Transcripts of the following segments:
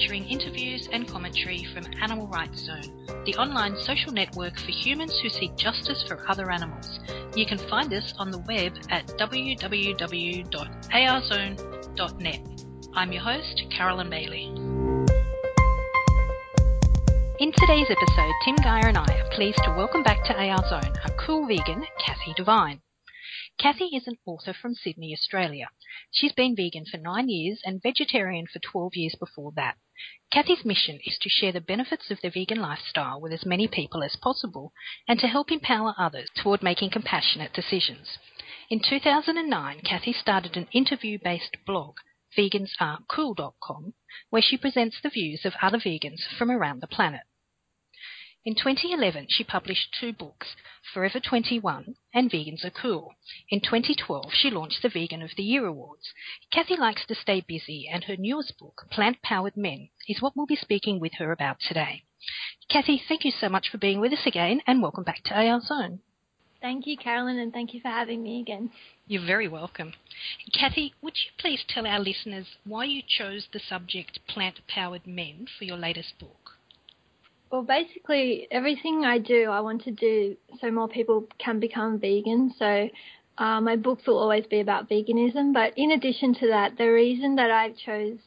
featuring interviews and commentary from Animal Rights Zone, the online social network for humans who seek justice for other animals. You can find us on the web at www.arzone.net. I'm your host, Carolyn Bailey. In today's episode, Tim Gier and I are pleased to welcome back to AR Zone a cool vegan, Kathy Divine. Kathy is an author from Sydney, Australia. She's been vegan for nine years and vegetarian for 12 years before that. Kathy's mission is to share the benefits of the vegan lifestyle with as many people as possible and to help empower others toward making compassionate decisions. In 2009, Kathy started an interview based blog vegansarecool.com, where she presents the views of other vegans from around the planet. In 2011, she published two books, Forever 21 and Vegans Are Cool. In 2012, she launched the Vegan of the Year Awards. Kathy likes to stay busy, and her newest book, Plant Powered Men, is what we'll be speaking with her about today. Kathy, thank you so much for being with us again, and welcome back to AR Zone. Thank you, Carolyn, and thank you for having me again. You're very welcome. Kathy, would you please tell our listeners why you chose the subject plant powered men for your latest book? Well, basically, everything I do, I want to do so more people can become vegan. So, uh, my books will always be about veganism. But in addition to that, the reason that I chose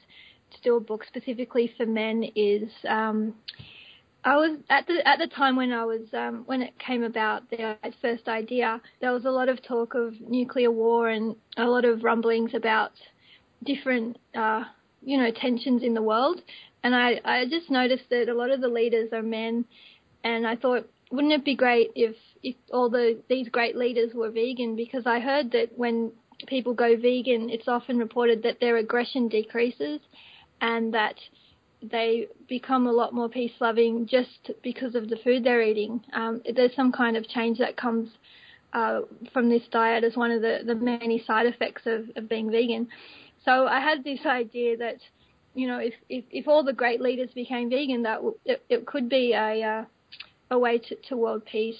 to do a book specifically for men is um, I was at the at the time when I was um, when it came about the first idea. There was a lot of talk of nuclear war and a lot of rumblings about different uh, you know tensions in the world. And I I just noticed that a lot of the leaders are men, and I thought wouldn't it be great if if all the these great leaders were vegan because I heard that when people go vegan, it's often reported that their aggression decreases, and that they become a lot more peace loving just because of the food they're eating. Um, there's some kind of change that comes uh, from this diet as one of the, the many side effects of, of being vegan. So I had this idea that, you know, if, if, if all the great leaders became vegan, that w- it, it could be a, uh, a way to, to world peace.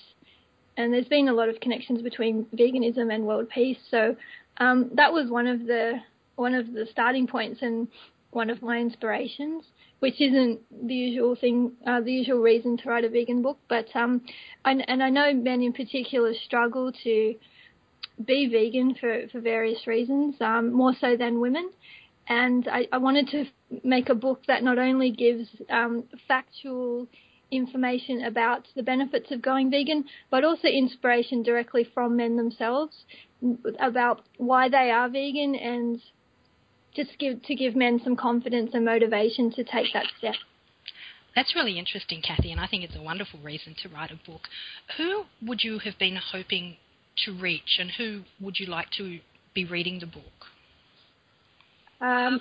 And there's been a lot of connections between veganism and world peace. So um, that was one of the one of the starting points and one of my inspirations which isn't the usual thing, uh, the usual reason to write a vegan book. But um, and, and I know men in particular struggle to be vegan for, for various reasons, um, more so than women. And I, I wanted to make a book that not only gives um, factual information about the benefits of going vegan, but also inspiration directly from men themselves about why they are vegan and just give to give men some confidence and motivation to take that step. That's really interesting, Kathy, and I think it's a wonderful reason to write a book. Who would you have been hoping to reach, and who would you like to be reading the book? Um,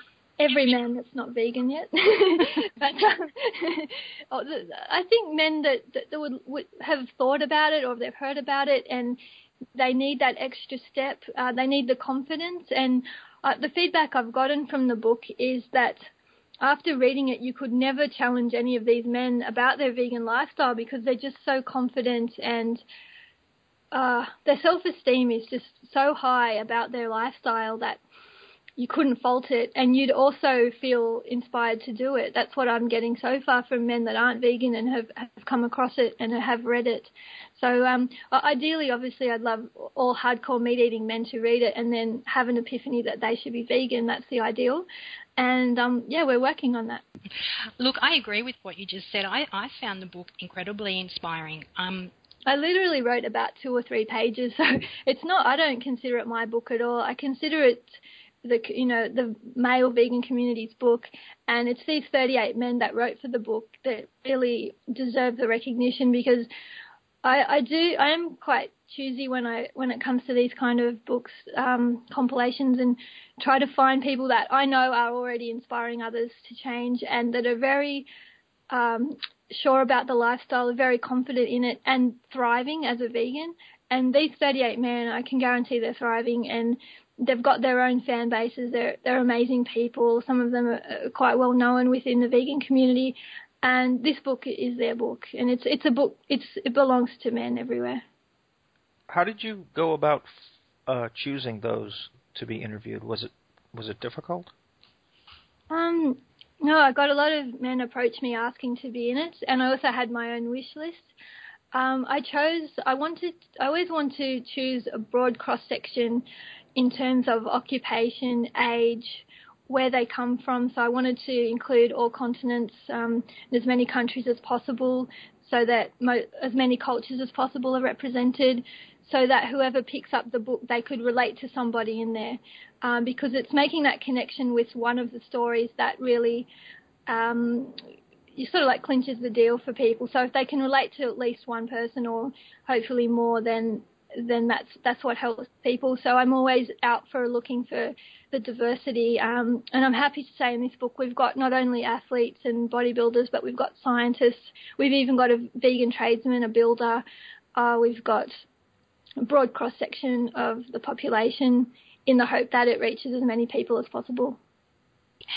every man that's not vegan yet. but um, oh, I think men that, that would, would have thought about it or they've heard about it and they need that extra step. Uh, they need the confidence and uh, the feedback I've gotten from the book is that after reading it, you could never challenge any of these men about their vegan lifestyle because they're just so confident and uh, their self-esteem is just so high about their lifestyle that you couldn't fault it and you'd also feel inspired to do it. That's what I'm getting so far from men that aren't vegan and have, have come across it and have read it. So um, ideally, obviously, I'd love all hardcore meat eating men to read it and then have an epiphany that they should be vegan. That's the ideal. And um, yeah, we're working on that. Look, I agree with what you just said. I, I found the book incredibly inspiring. Um, I literally wrote about two or three pages, so it's not. I don't consider it my book at all. I consider it the you know the male vegan community's book, and it's these 38 men that wrote for the book that really deserve the recognition because I, I do I am quite choosy when I when it comes to these kind of books um, compilations and try to find people that I know are already inspiring others to change and that are very um, sure about the lifestyle, are very confident in it, and thriving as a vegan. And these 38 men, I can guarantee they're thriving and they've got their own fan bases. They're they're amazing people. Some of them are quite well known within the vegan community, and this book is their book, and it's it's a book. It's it belongs to men everywhere. How did you go about uh, choosing those to be interviewed? Was it was it difficult? Um, No, I got a lot of men approach me asking to be in it, and I also had my own wish list. Um, I chose. I wanted. I always want to choose a broad cross section in terms of occupation, age, where they come from. So I wanted to include all continents, um, as many countries as possible, so that mo- as many cultures as possible are represented, so that whoever picks up the book they could relate to somebody in there, um, because it's making that connection with one of the stories that really. Um, you sort of like clinches the deal for people. So if they can relate to at least one person or hopefully more, then then that's that's what helps people. So I'm always out for looking for the diversity. Um, and I'm happy to say in this book we've got not only athletes and bodybuilders, but we've got scientists. We've even got a vegan tradesman, a builder. Uh, we've got a broad cross section of the population in the hope that it reaches as many people as possible.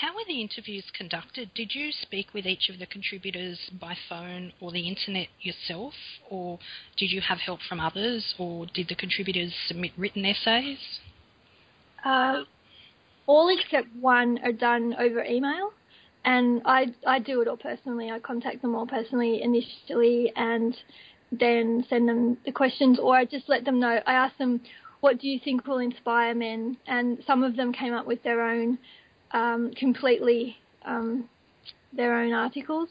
How were the interviews conducted? Did you speak with each of the contributors by phone or the internet yourself, or did you have help from others, or did the contributors submit written essays? Uh, all except one are done over email, and I I do it all personally. I contact them all personally initially, and then send them the questions, or I just let them know. I ask them, "What do you think will inspire men?" And some of them came up with their own um, completely um, their own articles.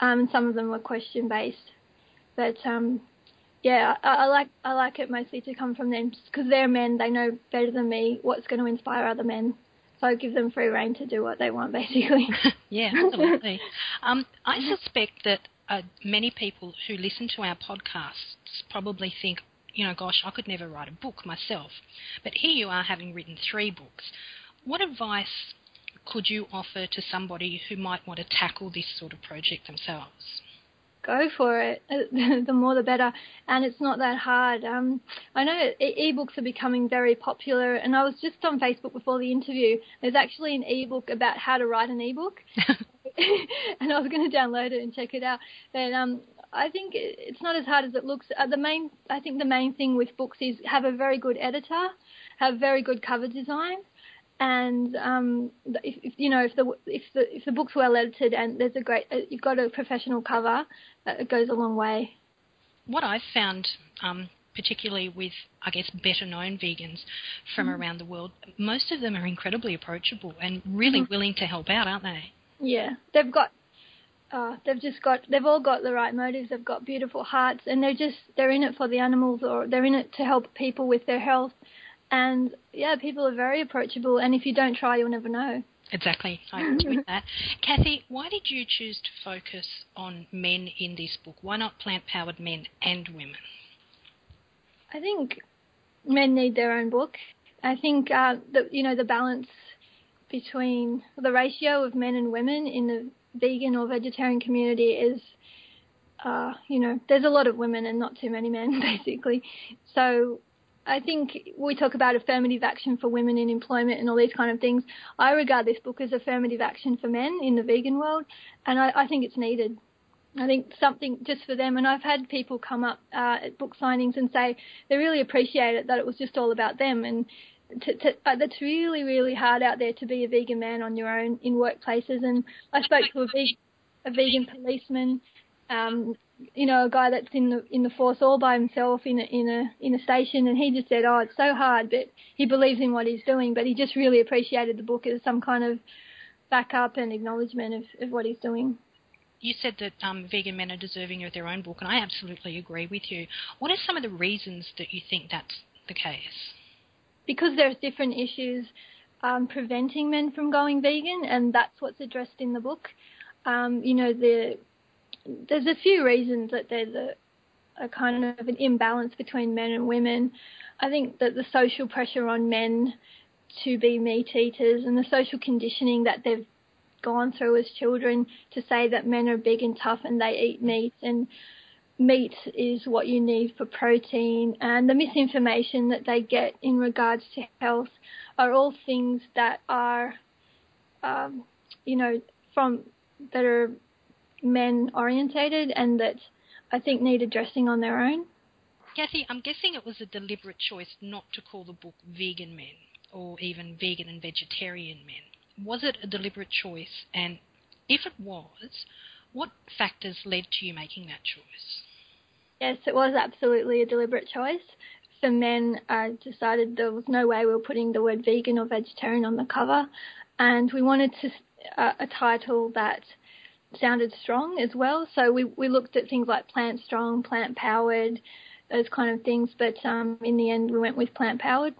Um, some of them were question based, but um, yeah, I, I, like I like it mostly to come from them because they're men. They know better than me what's going to inspire other men. So I give them free reign to do what they want, basically. yeah, absolutely. Um, I suspect that uh, many people who listen to our podcasts probably think, you know, gosh, I could never write a book myself. But here you are having written three books. What advice could you offer to somebody who might want to tackle this sort of project themselves? Go for it. the more the better. And it's not that hard. Um, I know e- ebooks are becoming very popular, and I was just on Facebook before the interview. There's actually an ebook about how to write an ebook, and I was going to download it and check it out. But um, I think it's not as hard as it looks. Uh, the main, I think, the main thing with books is have a very good editor, have very good cover design, and um, if, if, you know if the if the if the book's well edited and there's a great uh, you've got a professional cover, uh, it goes a long way. What I've found, um, particularly with I guess better known vegans from mm-hmm. around the world, most of them are incredibly approachable and really mm-hmm. willing to help out, aren't they? Yeah, they've got. Uh, they've just got they've all got the right motives they've got beautiful hearts and they're just they're in it for the animals or they're in it to help people with their health and yeah, people are very approachable, and if you don't try, you'll never know. Exactly, I agree with that. Kathy, why did you choose to focus on men in this book? Why not plant powered men and women? I think men need their own book. I think uh, the you know the balance between the ratio of men and women in the vegan or vegetarian community is uh, you know, there's a lot of women and not too many men, basically. So I think we talk about affirmative action for women in employment and all these kind of things. I regard this book as affirmative action for men in the vegan world, and I, I think it's needed. I think something just for them. And I've had people come up uh, at book signings and say they really appreciate it that it was just all about them. And to, to, uh, that's really, really hard out there to be a vegan man on your own in workplaces. And I spoke to a, a vegan policeman um, you know, a guy that's in the in the force all by himself in a in a in a station, and he just said, "Oh, it's so hard," but he believes in what he's doing. But he just really appreciated the book as some kind of backup and acknowledgement of, of what he's doing. You said that um, vegan men are deserving of their own book, and I absolutely agree with you. What are some of the reasons that you think that's the case? Because there's different issues um, preventing men from going vegan, and that's what's addressed in the book. Um, you know, the there's a few reasons that there's a, a kind of an imbalance between men and women. I think that the social pressure on men to be meat eaters and the social conditioning that they've gone through as children to say that men are big and tough and they eat meat and meat is what you need for protein and the misinformation that they get in regards to health are all things that are um, you know from that are men orientated and that I think need addressing on their own. Kathy, I'm guessing it was a deliberate choice not to call the book Vegan Men or even Vegan and Vegetarian Men. Was it a deliberate choice? And if it was, what factors led to you making that choice? Yes, it was absolutely a deliberate choice. For men, I decided there was no way we were putting the word vegan or vegetarian on the cover, and we wanted to uh, a title that sounded strong as well. So we we looked at things like plant strong, plant powered, those kind of things. But um, in the end, we went with plant powered.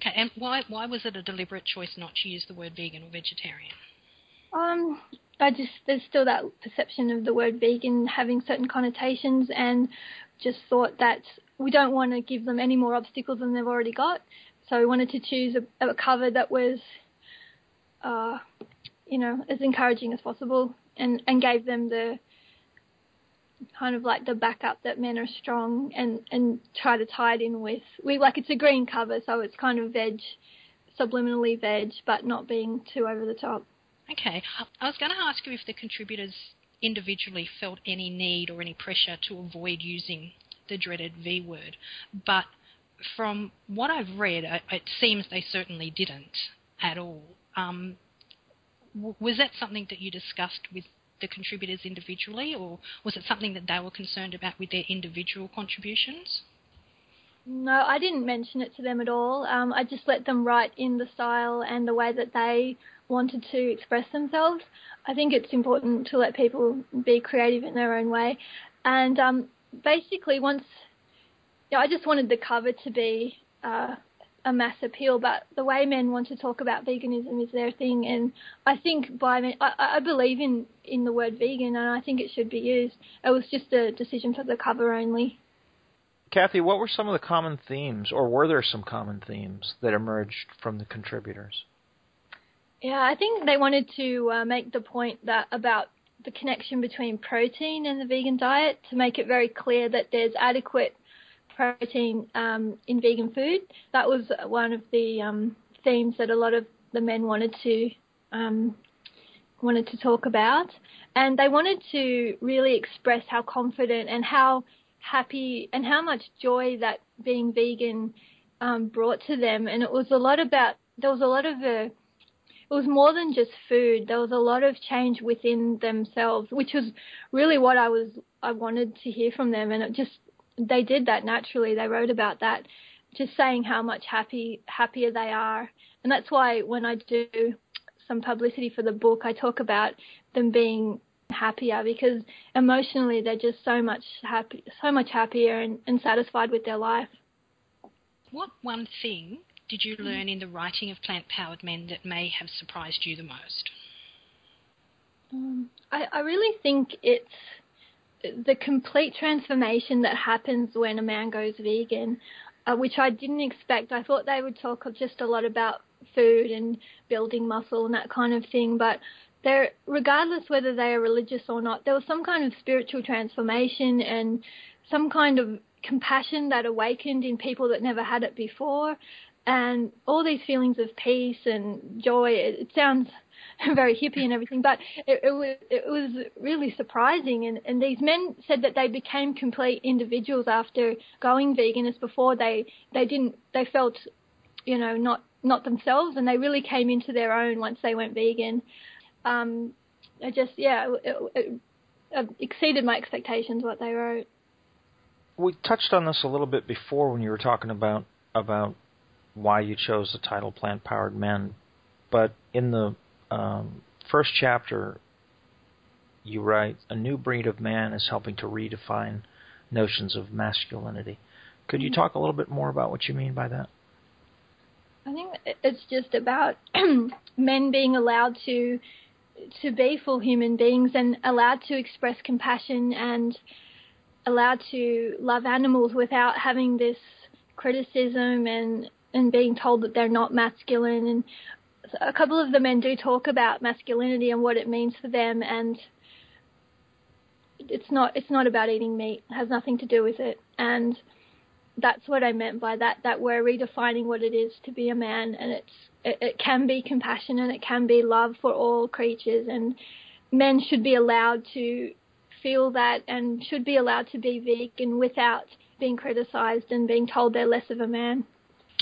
Okay, and why why was it a deliberate choice not to use the word vegan or vegetarian? Um, I just there's still that perception of the word vegan having certain connotations, and just thought that we don't want to give them any more obstacles than they've already got. So we wanted to choose a, a cover that was, uh, you know, as encouraging as possible, and and gave them the kind of like the backup that men are strong and and try to tie it in with. We like it's a green cover so it's kind of veg subliminally veg but not being too over the top. Okay. I was going to ask you if the contributors individually felt any need or any pressure to avoid using the dreaded v word but from what i've read it seems they certainly didn't at all. Um, was that something that you discussed with the contributors individually, or was it something that they were concerned about with their individual contributions? No, I didn't mention it to them at all. Um, I just let them write in the style and the way that they wanted to express themselves. I think it's important to let people be creative in their own way. And um, basically, once yeah, I just wanted the cover to be uh, a mass appeal, but the way men want to talk about veganism is their thing, and I think by I, I believe in in the word vegan, and I think it should be used. It was just a decision for the cover only. Kathy, what were some of the common themes, or were there some common themes that emerged from the contributors? Yeah, I think they wanted to uh, make the point that about the connection between protein and the vegan diet to make it very clear that there's adequate protein um, in vegan food. That was one of the um, themes that a lot of the men wanted to um, wanted to talk about, and they wanted to really express how confident and how happy and how much joy that being vegan um, brought to them. And it was a lot about there was a lot of uh, it was more than just food. There was a lot of change within themselves, which was really what I was I wanted to hear from them, and it just they did that naturally. They wrote about that, just saying how much happy happier they are, and that's why when I do some publicity for the book, I talk about them being happier because emotionally they're just so much happy, so much happier and, and satisfied with their life. What one thing did you learn in the writing of Plant Powered Men that may have surprised you the most? Um, I, I really think it's the complete transformation that happens when a man goes vegan, uh, which I didn't expect. I thought they would talk just a lot about food and building muscle and that kind of thing, but there, regardless whether they are religious or not, there was some kind of spiritual transformation and some kind of compassion that awakened in people that never had it before, and all these feelings of peace and joy. It, it sounds very hippie and everything. But it, it was it was really surprising, and and these men said that they became complete individuals after going vegan, as before they they didn't they felt, you know, not not themselves, and they really came into their own once they went vegan. Um, I just yeah, it, it, it exceeded my expectations what they wrote. We touched on this a little bit before when you were talking about about why you chose the title Plant Powered Men, but in the um, first chapter, you write, A new breed of man is helping to redefine notions of masculinity. Could you mm-hmm. talk a little bit more about what you mean by that? I think it's just about men being allowed to to be full human beings and allowed to express compassion and allowed to love animals without having this criticism and and being told that they're not masculine and a couple of the men do talk about masculinity and what it means for them, and it's not it's not about eating meat. It has nothing to do with it, and that's what I meant by that. That we're redefining what it is to be a man, and it's it, it can be compassion and it can be love for all creatures, and men should be allowed to feel that and should be allowed to be vegan without being criticized and being told they're less of a man.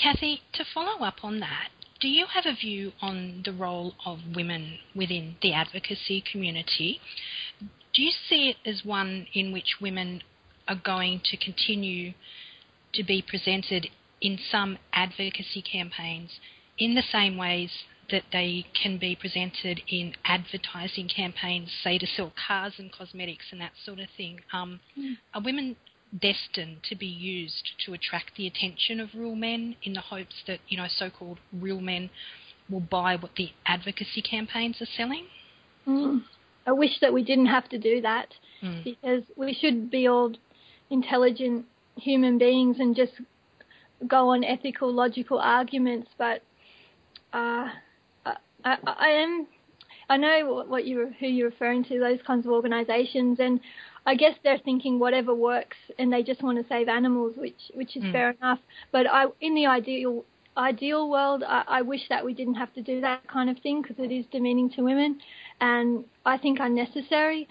Kathy, to follow up on that, do you have a view on the role of women within the advocacy community? Do you see it as one in which women are going to continue to be presented in some advocacy campaigns in the same ways that they can be presented in advertising campaigns, say to sell cars and cosmetics and that sort of thing. Um, mm. Are women destined to be used to attract the attention of real men in the hopes that, you know, so called real men will buy what the advocacy campaigns are selling? Mm. I wish that we didn't have to do that mm. because we should be all intelligent human beings and just go on ethical, logical arguments. But uh, I, I am, I know what you who you're referring to, those kinds of organisations, and I guess they're thinking whatever works, and they just want to save animals, which which is mm. fair enough. But I, in the ideal ideal world, I, I wish that we didn't have to do that kind of thing because it is demeaning to women, and I think unnecessary.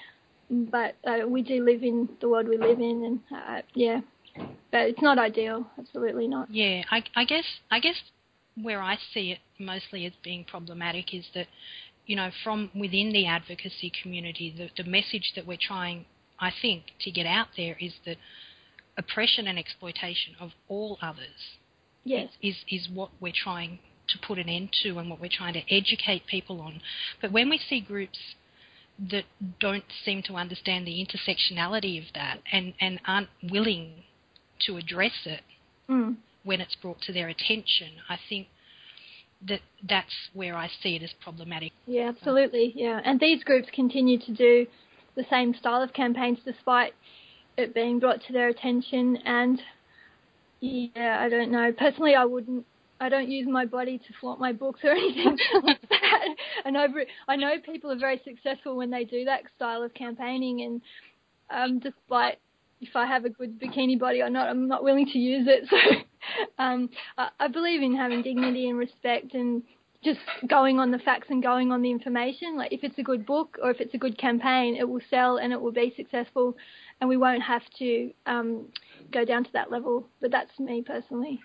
But uh, we do live in the world we live in, and uh, yeah, but it's not ideal. Absolutely not. Yeah, I, I guess I guess where I see it mostly as being problematic is that, you know, from within the advocacy community, the, the message that we're trying, I think, to get out there is that oppression and exploitation of all others yes. is, is what we're trying to put an end to and what we're trying to educate people on. But when we see groups that don't seem to understand the intersectionality of that and, and aren't willing to address it, mm when it's brought to their attention. I think that that's where I see it as problematic. Yeah, absolutely. Yeah, and these groups continue to do the same style of campaigns despite it being brought to their attention. And yeah, I don't know. Personally, I wouldn't. I don't use my body to flaunt my books or anything like that. And I, I know people are very successful when they do that style of campaigning, and um, despite if I have a good bikini body or not, I'm not willing to use it. So um, I, I believe in having dignity and respect and just going on the facts and going on the information. Like if it's a good book or if it's a good campaign, it will sell and it will be successful, and we won't have to um, go down to that level. But that's me personally.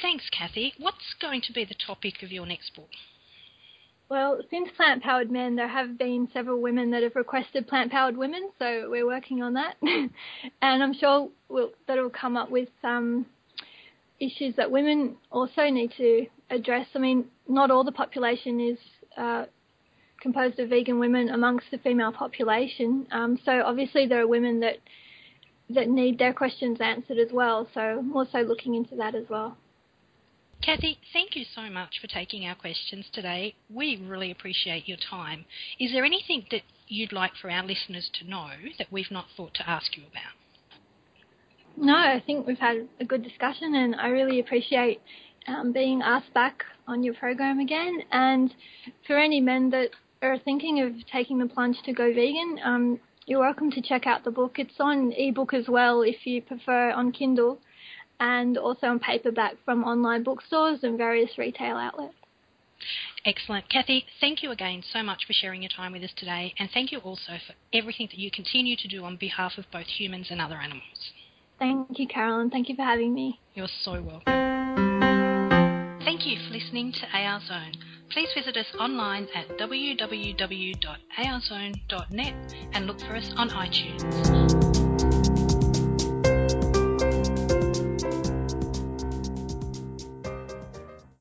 Thanks, Kathy. What's going to be the topic of your next book? Well, since Plant Powered Men, there have been several women that have requested Plant Powered Women, so we're working on that. and I'm sure we'll, that will come up with some issues that women also need to address. I mean, not all the population is uh, composed of vegan women amongst the female population. Um, so obviously there are women that that need their questions answered as well. So I'm also looking into that as well. Kathy, thank you so much for taking our questions today. We really appreciate your time. Is there anything that you'd like for our listeners to know that we've not thought to ask you about? No, I think we've had a good discussion, and I really appreciate um, being asked back on your program again. And for any men that are thinking of taking the plunge to go vegan, um, you're welcome to check out the book. It's on ebook as well if you prefer on Kindle and also on paperback from online bookstores and various retail outlets. Excellent. Kathy, thank you again so much for sharing your time with us today, and thank you also for everything that you continue to do on behalf of both humans and other animals. Thank you, Carolyn. Thank you for having me. You're so welcome. You for listening to AR Zone. Please visit us online at www.arzone.net and look for us on iTunes.